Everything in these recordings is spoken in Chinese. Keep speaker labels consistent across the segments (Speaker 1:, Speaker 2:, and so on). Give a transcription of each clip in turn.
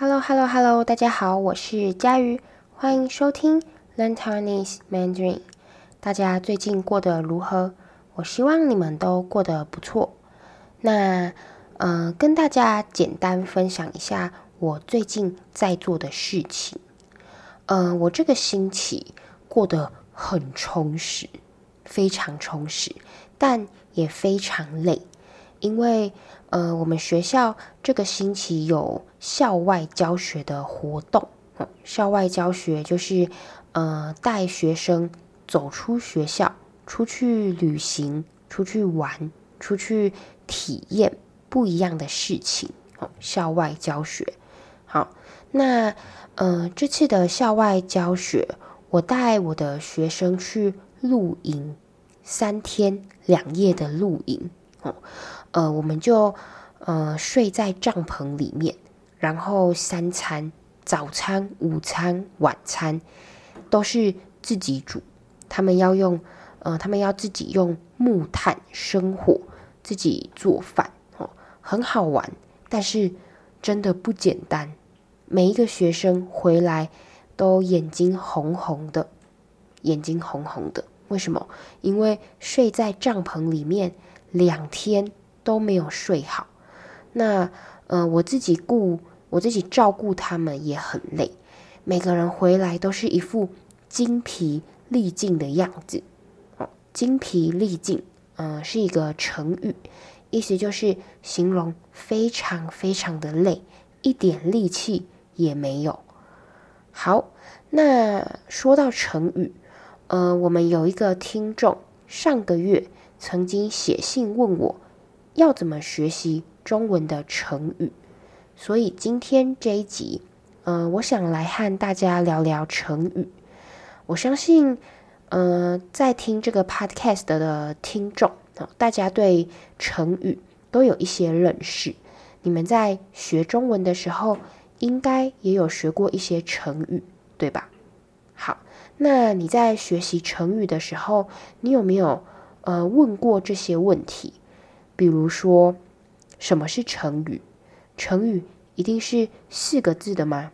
Speaker 1: Hello，Hello，Hello，大家好，我是佳瑜，欢迎收听 Learn Taiwanese Mandarin。大家最近过得如何？我希望你们都过得不错。那，呃，跟大家简单分享一下我最近在做的事情。呃，我这个星期过得很充实，非常充实，但也非常累，因为呃，我们学校这个星期有校外教学的活动。校外教学就是呃，带学生走出学校，出去旅行，出去玩，出去体验不一样的事情。哦，校外教学。好，那呃，这次的校外教学，我带我的学生去露营，三天两夜的露营。哦。呃，我们就呃睡在帐篷里面，然后三餐，早餐、午餐、晚餐都是自己煮。他们要用呃，他们要自己用木炭生火，自己做饭，哦，很好玩，但是真的不简单。每一个学生回来都眼睛红红的，眼睛红红的。为什么？因为睡在帐篷里面两天。都没有睡好，那呃，我自己顾我自己照顾他们也很累，每个人回来都是一副精疲力尽的样子。哦，精疲力尽，嗯、呃，是一个成语，意思就是形容非常非常的累，一点力气也没有。好，那说到成语，呃，我们有一个听众上个月曾经写信问我。要怎么学习中文的成语？所以今天这一集，嗯、呃，我想来和大家聊聊成语。我相信，嗯、呃，在听这个 podcast 的听众啊，大家对成语都有一些认识。你们在学中文的时候，应该也有学过一些成语，对吧？好，那你在学习成语的时候，你有没有呃问过这些问题？比如说，什么是成语？成语一定是四个字的吗？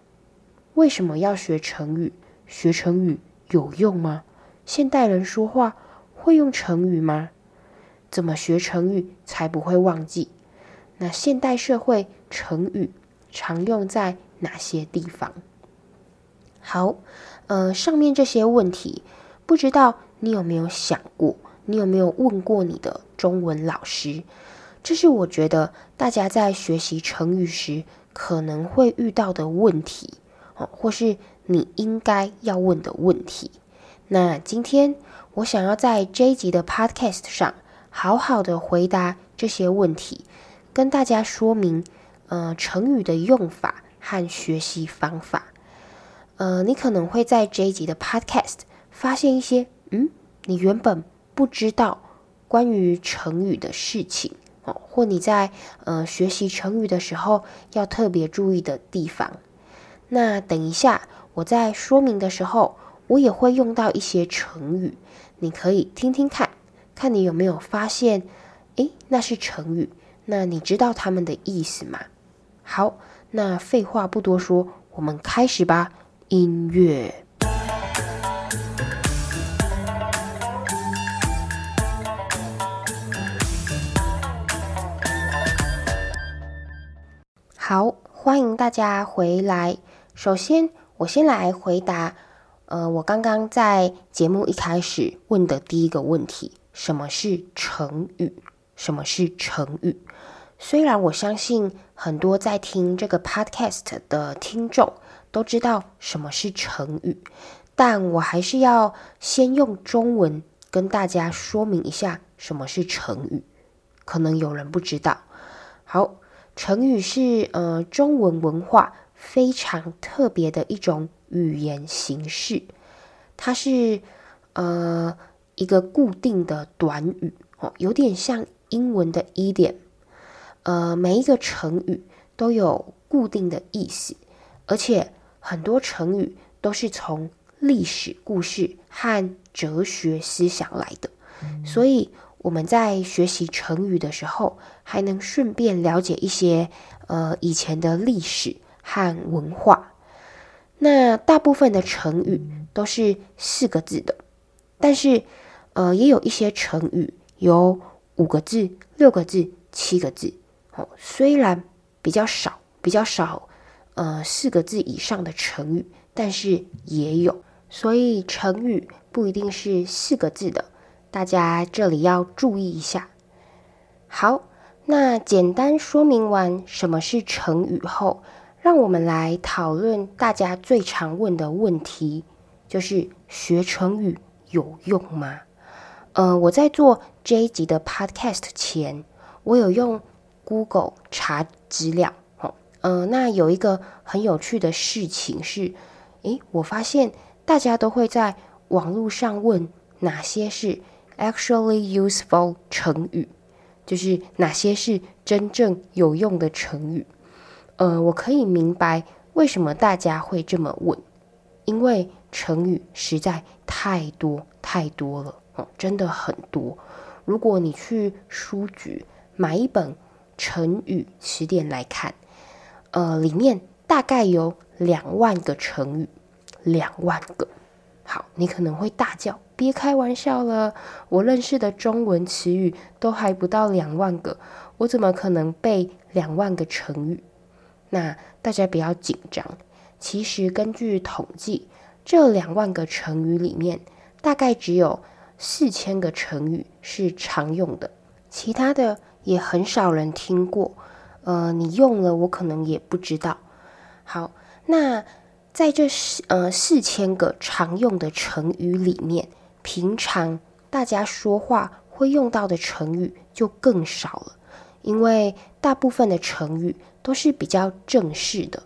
Speaker 1: 为什么要学成语？学成语有用吗？现代人说话会用成语吗？怎么学成语才不会忘记？那现代社会成语常用在哪些地方？好，呃，上面这些问题，不知道你有没有想过？你有没有问过你的中文老师？这是我觉得大家在学习成语时可能会遇到的问题，哦，或是你应该要问的问题。那今天我想要在这一集的 Podcast 上好好的回答这些问题，跟大家说明，呃，成语的用法和学习方法。呃，你可能会在这一集的 Podcast 发现一些，嗯，你原本不知道关于成语的事情。或你在呃学习成语的时候要特别注意的地方。那等一下我在说明的时候，我也会用到一些成语，你可以听听看，看你有没有发现，诶，那是成语，那你知道它们的意思吗？好，那废话不多说，我们开始吧，音乐。好，欢迎大家回来。首先，我先来回答，呃，我刚刚在节目一开始问的第一个问题：什么是成语？什么是成语？虽然我相信很多在听这个 podcast 的听众都知道什么是成语，但我还是要先用中文跟大家说明一下什么是成语，可能有人不知道。好。成语是呃中文文化非常特别的一种语言形式，它是呃一个固定的短语哦，有点像英文的 idiom。呃，每一个成语都有固定的意思，而且很多成语都是从历史故事和哲学思想来的，所以。我们在学习成语的时候，还能顺便了解一些呃以前的历史和文化。那大部分的成语都是四个字的，但是呃，也有一些成语有五个字、六个字、七个字。哦，虽然比较少，比较少，呃，四个字以上的成语，但是也有。所以成语不一定是四个字的，大家这里要注意一下。好，那简单说明完什么是成语后，让我们来讨论大家最常问的问题，就是学成语有用吗？呃，我在做这一集的 podcast 前，我有用 Google 查资料。哦，呃，那有一个很有趣的事情是，诶，我发现大家都会在网络上问哪些是 actually useful 成语。就是哪些是真正有用的成语？呃，我可以明白为什么大家会这么问，因为成语实在太多太多了，哦，真的很多。如果你去书局买一本成语词典来看，呃，里面大概有两万个成语，两万个。好，你可能会大叫。别开玩笑了，我认识的中文词语都还不到两万个，我怎么可能背两万个成语？那大家不要紧张，其实根据统计，这两万个成语里面，大概只有四千个成语是常用的，其他的也很少人听过。呃，你用了，我可能也不知道。好，那在这四呃四千个常用的成语里面。平常大家说话会用到的成语就更少了，因为大部分的成语都是比较正式的，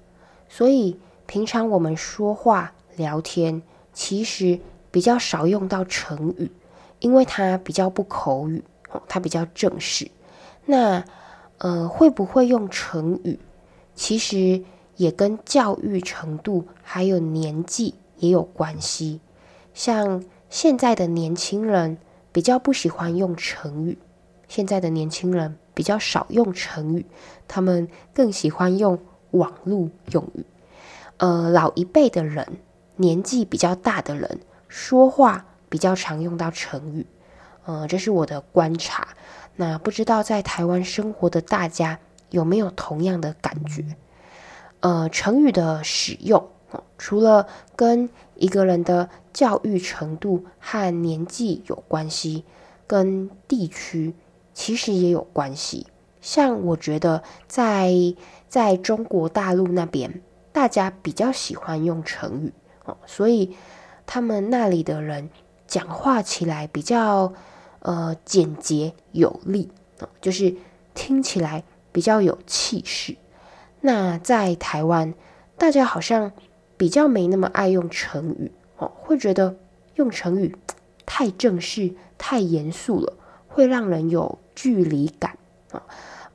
Speaker 1: 所以平常我们说话聊天其实比较少用到成语，因为它比较不口语，它比较正式。那呃，会不会用成语，其实也跟教育程度还有年纪也有关系，像。现在的年轻人比较不喜欢用成语，现在的年轻人比较少用成语，他们更喜欢用网络用语。呃，老一辈的人，年纪比较大的人，说话比较常用到成语。呃，这是我的观察。那不知道在台湾生活的大家有没有同样的感觉？呃，成语的使用，除了跟一个人的教育程度和年纪有关系，跟地区其实也有关系。像我觉得在在中国大陆那边，大家比较喜欢用成语哦，所以他们那里的人讲话起来比较呃简洁有力，就是听起来比较有气势。那在台湾，大家好像。比较没那么爱用成语哦，会觉得用成语 太正式、太严肃了，会让人有距离感啊。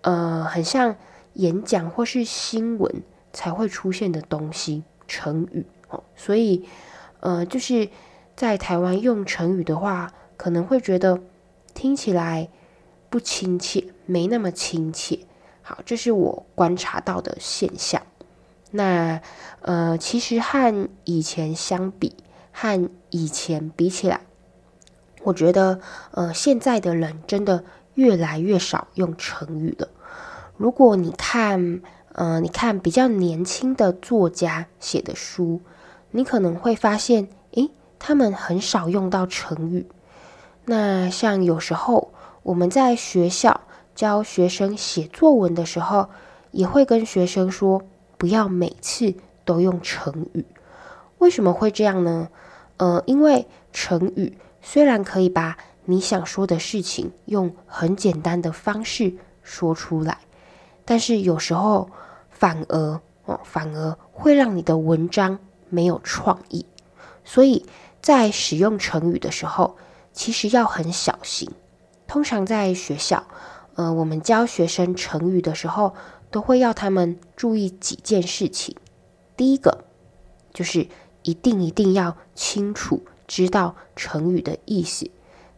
Speaker 1: 呃，很像演讲或是新闻才会出现的东西，成语哦。所以，呃，就是在台湾用成语的话，可能会觉得听起来不亲切，没那么亲切。好，这是我观察到的现象。那呃，其实和以前相比，和以前比起来，我觉得呃，现在的人真的越来越少用成语了。如果你看，呃，你看比较年轻的作家写的书，你可能会发现，诶，他们很少用到成语。那像有时候我们在学校教学生写作文的时候，也会跟学生说。不要每次都用成语，为什么会这样呢？呃，因为成语虽然可以把你想说的事情用很简单的方式说出来，但是有时候反而哦，反而会让你的文章没有创意。所以在使用成语的时候，其实要很小心。通常在学校，呃，我们教学生成语的时候，都会要他们注意几件事情。第一个就是一定一定要清楚知道成语的意思，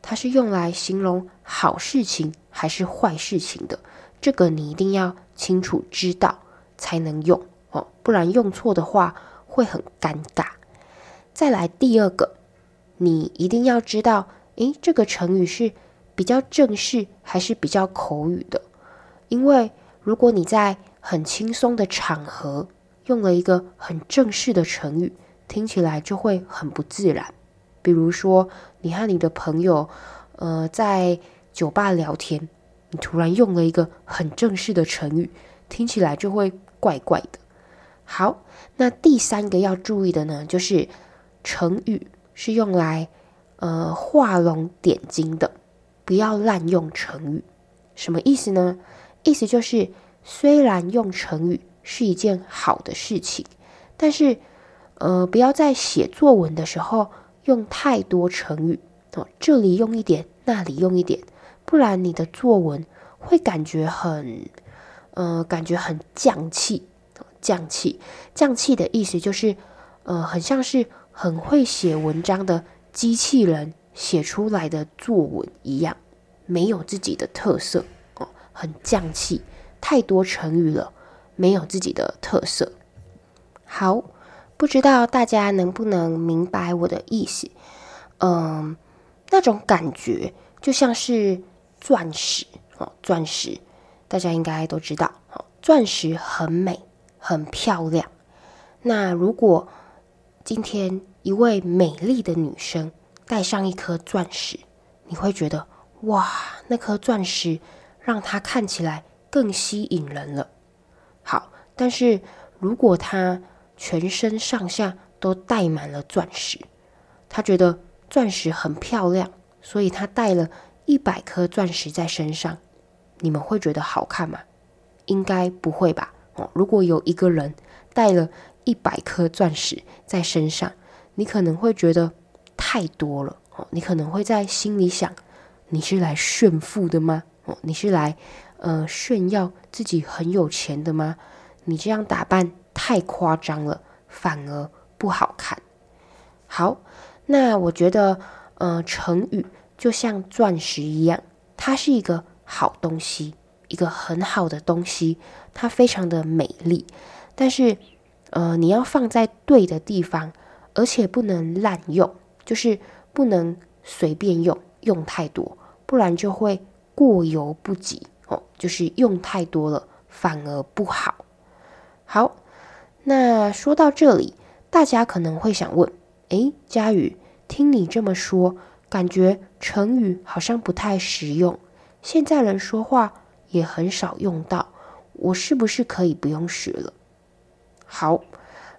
Speaker 1: 它是用来形容好事情还是坏事情的，这个你一定要清楚知道才能用哦，不然用错的话会很尴尬。再来第二个，你一定要知道，诶，这个成语是比较正式还是比较口语的？因为如果你在很轻松的场合用了一个很正式的成语，听起来就会很不自然。比如说，你和你的朋友，呃，在酒吧聊天，你突然用了一个很正式的成语，听起来就会怪怪的。好，那第三个要注意的呢，就是成语是用来呃画龙点睛的，不要滥用成语。什么意思呢？意思就是，虽然用成语是一件好的事情，但是呃，不要在写作文的时候用太多成语哦，这里用一点，那里用一点。不然你的作文会感觉很，呃，感觉很匠气，匠气，匠气的意思就是，呃，很像是很会写文章的机器人写出来的作文一样，没有自己的特色哦，很匠气，太多成语了，没有自己的特色。好，不知道大家能不能明白我的意思？嗯、那种感觉就像是。钻石哦，钻石，大家应该都知道哦。钻石很美，很漂亮。那如果今天一位美丽的女生戴上一颗钻石，你会觉得哇，那颗钻石让它看起来更吸引人了。好，但是如果他全身上下都戴满了钻石，他觉得钻石很漂亮，所以他戴了。一百颗钻石在身上，你们会觉得好看吗？应该不会吧。哦，如果有一个人戴了一百颗钻石在身上，你可能会觉得太多了。哦，你可能会在心里想：你是来炫富的吗？哦，你是来呃炫耀自己很有钱的吗？你这样打扮太夸张了，反而不好看。好，那我觉得呃成语。就像钻石一样，它是一个好东西，一个很好的东西，它非常的美丽。但是，呃，你要放在对的地方，而且不能滥用，就是不能随便用，用太多，不然就会过犹不及哦，就是用太多了，反而不好。好，那说到这里，大家可能会想问：诶，佳宇，听你这么说。感觉成语好像不太实用，现在人说话也很少用到，我是不是可以不用学了？好，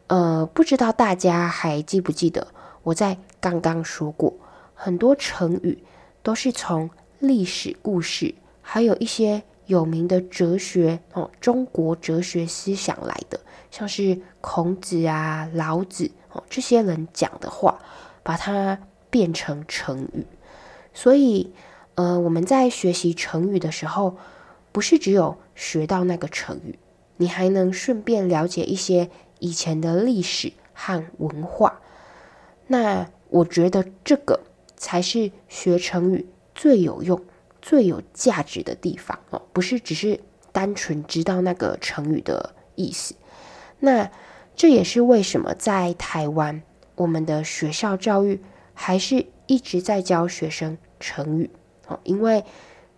Speaker 1: 呃，不知道大家还记不记得我在刚刚说过，很多成语都是从历史故事，还有一些有名的哲学哦，中国哲学思想来的，像是孔子啊、老子哦这些人讲的话，把它。变成成语，所以，呃，我们在学习成语的时候，不是只有学到那个成语，你还能顺便了解一些以前的历史和文化。那我觉得这个才是学成语最有用、最有价值的地方哦，不是只是单纯知道那个成语的意思。那这也是为什么在台湾，我们的学校教育。还是一直在教学生成语哦，因为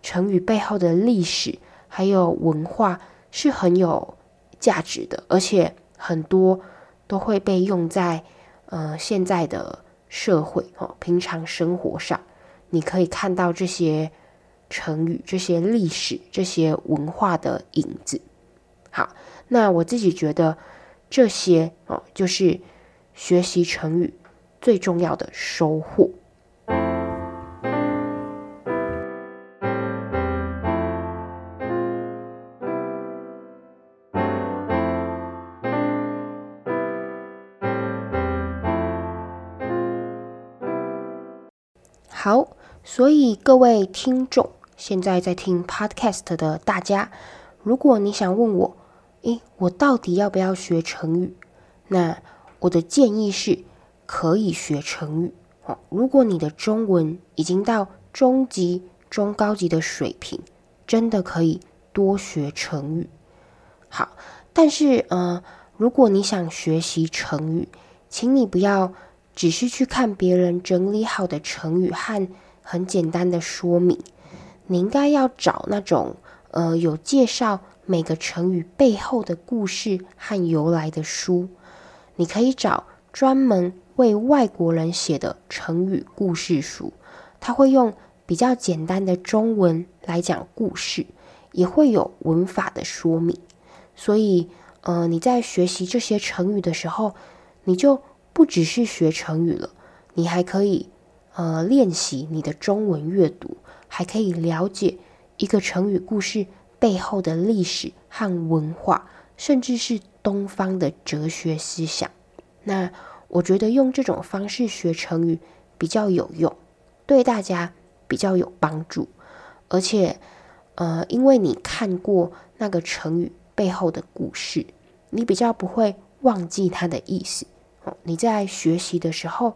Speaker 1: 成语背后的历史还有文化是很有价值的，而且很多都会被用在呃现在的社会哦，平常生活上，你可以看到这些成语、这些历史、这些文化的影子。好，那我自己觉得这些哦，就是学习成语。最重要的收获。好，所以各位听众，现在在听 Podcast 的大家，如果你想问我，诶，我到底要不要学成语？那我的建议是。可以学成语哦。如果你的中文已经到中级、中高级的水平，真的可以多学成语。好，但是呃，如果你想学习成语，请你不要只是去看别人整理好的成语和很简单的说明，你应该要找那种呃有介绍每个成语背后的故事和由来的书。你可以找专门为外国人写的成语故事书，他会用比较简单的中文来讲故事，也会有文法的说明。所以，呃，你在学习这些成语的时候，你就不只是学成语了，你还可以呃练习你的中文阅读，还可以了解一个成语故事背后的历史和文化，甚至是东方的哲学思想。那我觉得用这种方式学成语比较有用，对大家比较有帮助，而且呃，因为你看过那个成语。背后的故事，你比较不会忘记它的意思。你在学习的时候，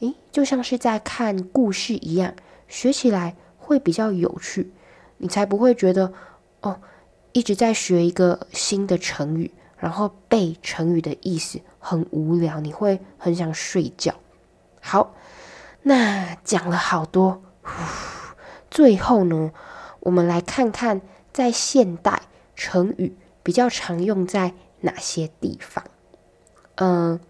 Speaker 1: 诶，就像是在看故事一样，学起来会比较有趣。你才不会觉得哦，一直在学一个新的成语，然后背成语的意思很无聊，你会很想睡觉。好，那讲了好多，最后呢，我们来看看在现代成语。比较常用在哪些地方？嗯、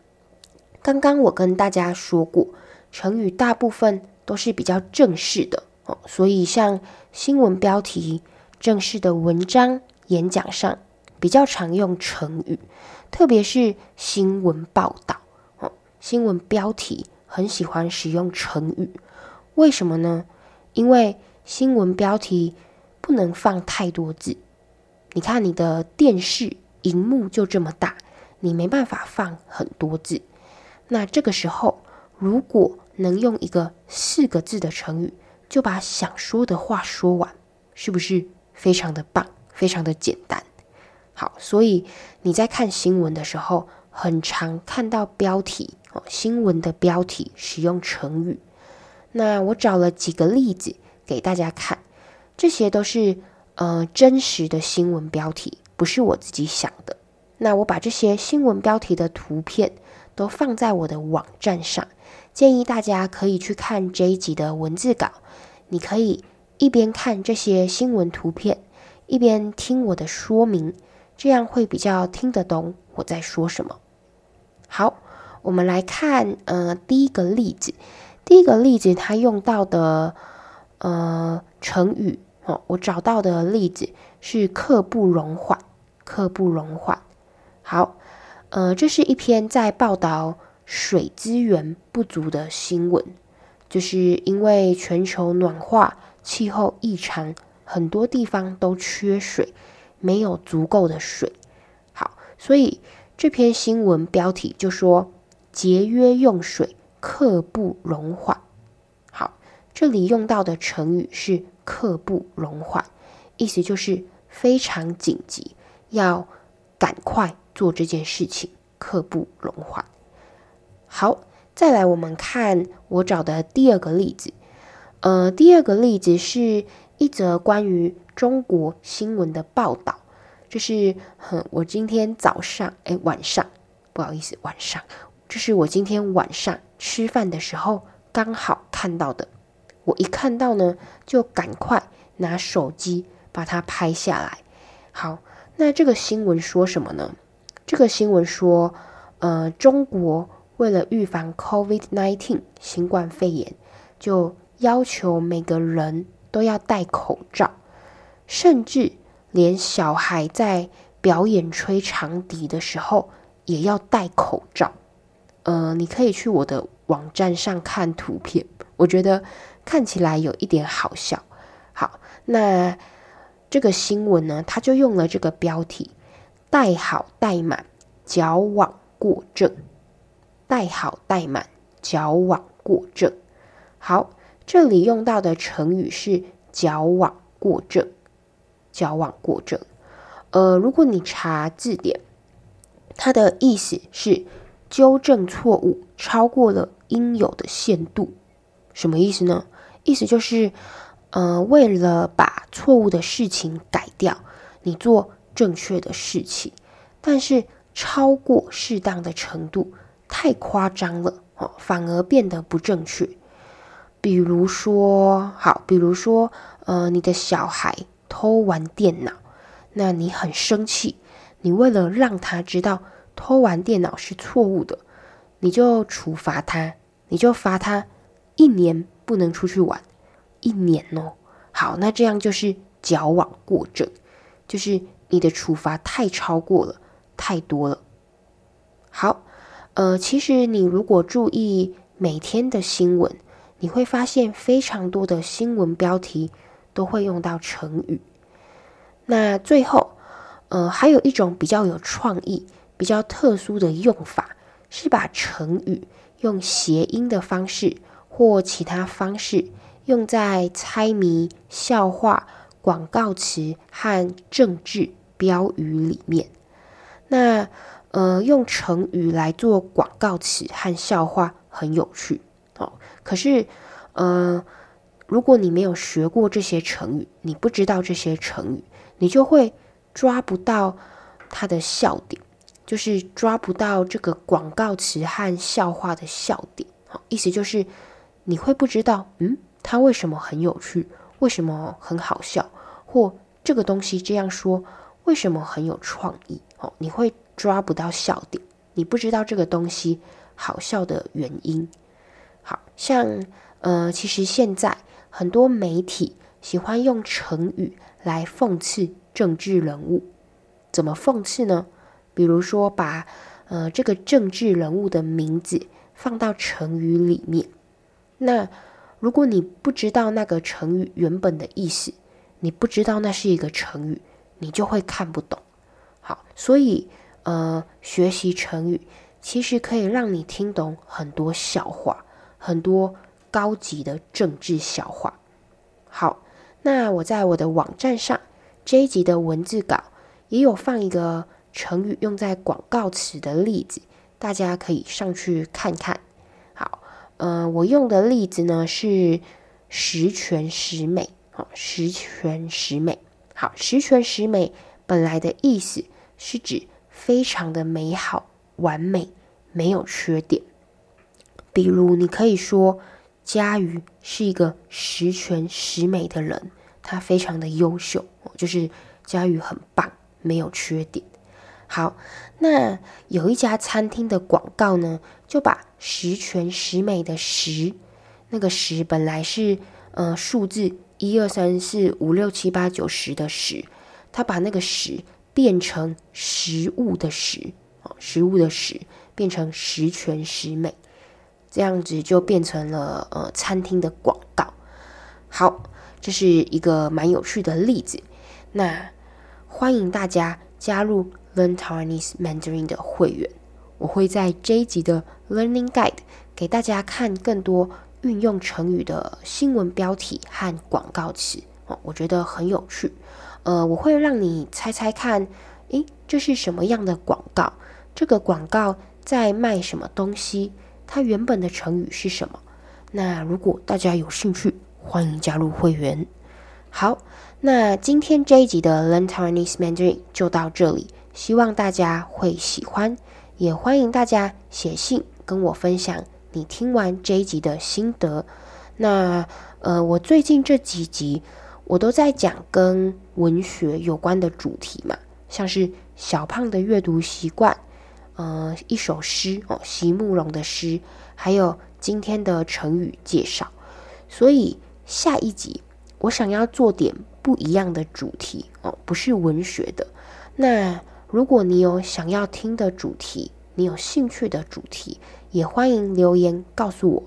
Speaker 1: 刚刚我跟大家说过，成语大部分都是比较正式的哦，所以像新闻标题、正式的文章、演讲上比较常用成语，特别是新闻报道哦，新闻标题很喜欢使用成语，为什么呢？因为新闻标题不能放太多字。你看，你的电视荧幕就这么大，你没办法放很多字。那这个时候，如果能用一个四个字的成语，就把想说的话说完，是不是非常的棒，非常的简单？好，所以你在看新闻的时候，很常看到标题哦，新闻的标题使用成语。那我找了几个例子给大家看，这些都是。呃，真实的新闻标题不是我自己想的。那我把这些新闻标题的图片都放在我的网站上，建议大家可以去看这一集的文字稿。你可以一边看这些新闻图片，一边听我的说明，这样会比较听得懂我在说什么。好，我们来看呃第一个例子。第一个例子，它用到的呃成语。哦，我找到的例子是刻不容缓，刻不容缓。好，呃，这是一篇在报道水资源不足的新闻，就是因为全球暖化、气候异常，很多地方都缺水，没有足够的水。好，所以这篇新闻标题就说节约用水，刻不容缓。好，这里用到的成语是。刻不容缓，意思就是非常紧急，要赶快做这件事情。刻不容缓。好，再来我们看我找的第二个例子。呃，第二个例子是一则关于中国新闻的报道，就是哼，我今天早上，哎，晚上，不好意思，晚上，这是我今天晚上吃饭的时候刚好看到的。我一看到呢，就赶快拿手机把它拍下来。好，那这个新闻说什么呢？这个新闻说，呃，中国为了预防 COVID-19 新冠肺炎，就要求每个人都要戴口罩，甚至连小孩在表演吹长笛的时候也要戴口罩。呃，你可以去我的网站上看图片，我觉得。看起来有一点好笑。好，那这个新闻呢，它就用了这个标题：戴好戴满，矫枉过正。戴好戴满，矫枉过正。好，这里用到的成语是矫枉过正。矫枉过正。呃，如果你查字典，它的意思是纠正错误超过了应有的限度。什么意思呢？意思就是，呃，为了把错误的事情改掉，你做正确的事情，但是超过适当的程度，太夸张了哦，反而变得不正确。比如说，好，比如说，呃，你的小孩偷玩电脑，那你很生气，你为了让他知道偷玩电脑是错误的，你就处罚他，你就罚他一年不能出去玩，一年哦。好，那这样就是矫枉过正，就是你的处罚太超过了，太多了。好，呃，其实你如果注意每天的新闻，你会发现非常多的新闻标题都会用到成语。那最后，呃，还有一种比较有创意、比较特殊的用法，是把成语用谐音的方式或其他方式。用在猜谜、笑话、广告词和政治标语里面。那呃，用成语来做广告词和笑话很有趣哦。可是呃，如果你没有学过这些成语，你不知道这些成语，你就会抓不到它的笑点，就是抓不到这个广告词和笑话的笑点。好，意思就是你会不知道，嗯。它为什么很有趣？为什么很好笑？或这个东西这样说，为什么很有创意？哦，你会抓不到笑点，你不知道这个东西好笑的原因。好像呃，其实现在很多媒体喜欢用成语来讽刺政治人物。怎么讽刺呢？比如说把呃这个政治人物的名字放到成语里面，那。如果你不知道那个成语原本的意思，你不知道那是一个成语，你就会看不懂。好，所以呃，学习成语其实可以让你听懂很多笑话，很多高级的政治笑话。好，那我在我的网站上这一集的文字稿也有放一个成语用在广告词的例子，大家可以上去看看。好呃，我用的例子呢是十全十美，好，十全十美，好，十全十美本来的意思是指非常的美好、完美，没有缺点。比如，你可以说佳瑜是一个十全十美的人，他非常的优秀，就是佳瑜很棒，没有缺点。好，那有一家餐厅的广告呢，就把十全十美的十，那个十本来是呃数字一二三四五六七八九十的十，他把那个十变成食物的食，哦，食物的食变成十全十美，这样子就变成了呃餐厅的广告。好，这是一个蛮有趣的例子，那欢迎大家加入。Learn Taiwanese Mandarin 的会员，我会在这一集的 Learning Guide 给大家看更多运用成语的新闻标题和广告词哦，我觉得很有趣。呃，我会让你猜猜看，诶，这是什么样的广告？这个广告在卖什么东西？它原本的成语是什么？那如果大家有兴趣，欢迎加入会员。好，那今天这一集的 Learn Taiwanese Mandarin 就到这里。希望大家会喜欢，也欢迎大家写信跟我分享你听完这一集的心得。那呃，我最近这几集我都在讲跟文学有关的主题嘛，像是小胖的阅读习惯，呃，一首诗哦，席慕蓉的诗，还有今天的成语介绍。所以下一集我想要做点不一样的主题哦，不是文学的那。如果你有想要听的主题，你有兴趣的主题，也欢迎留言告诉我。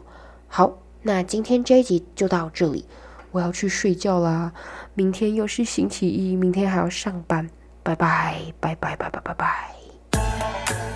Speaker 1: 好，那今天这一集就到这里，我要去睡觉啦。明天又是星期一，明天还要上班。拜拜，拜拜，拜拜，拜拜。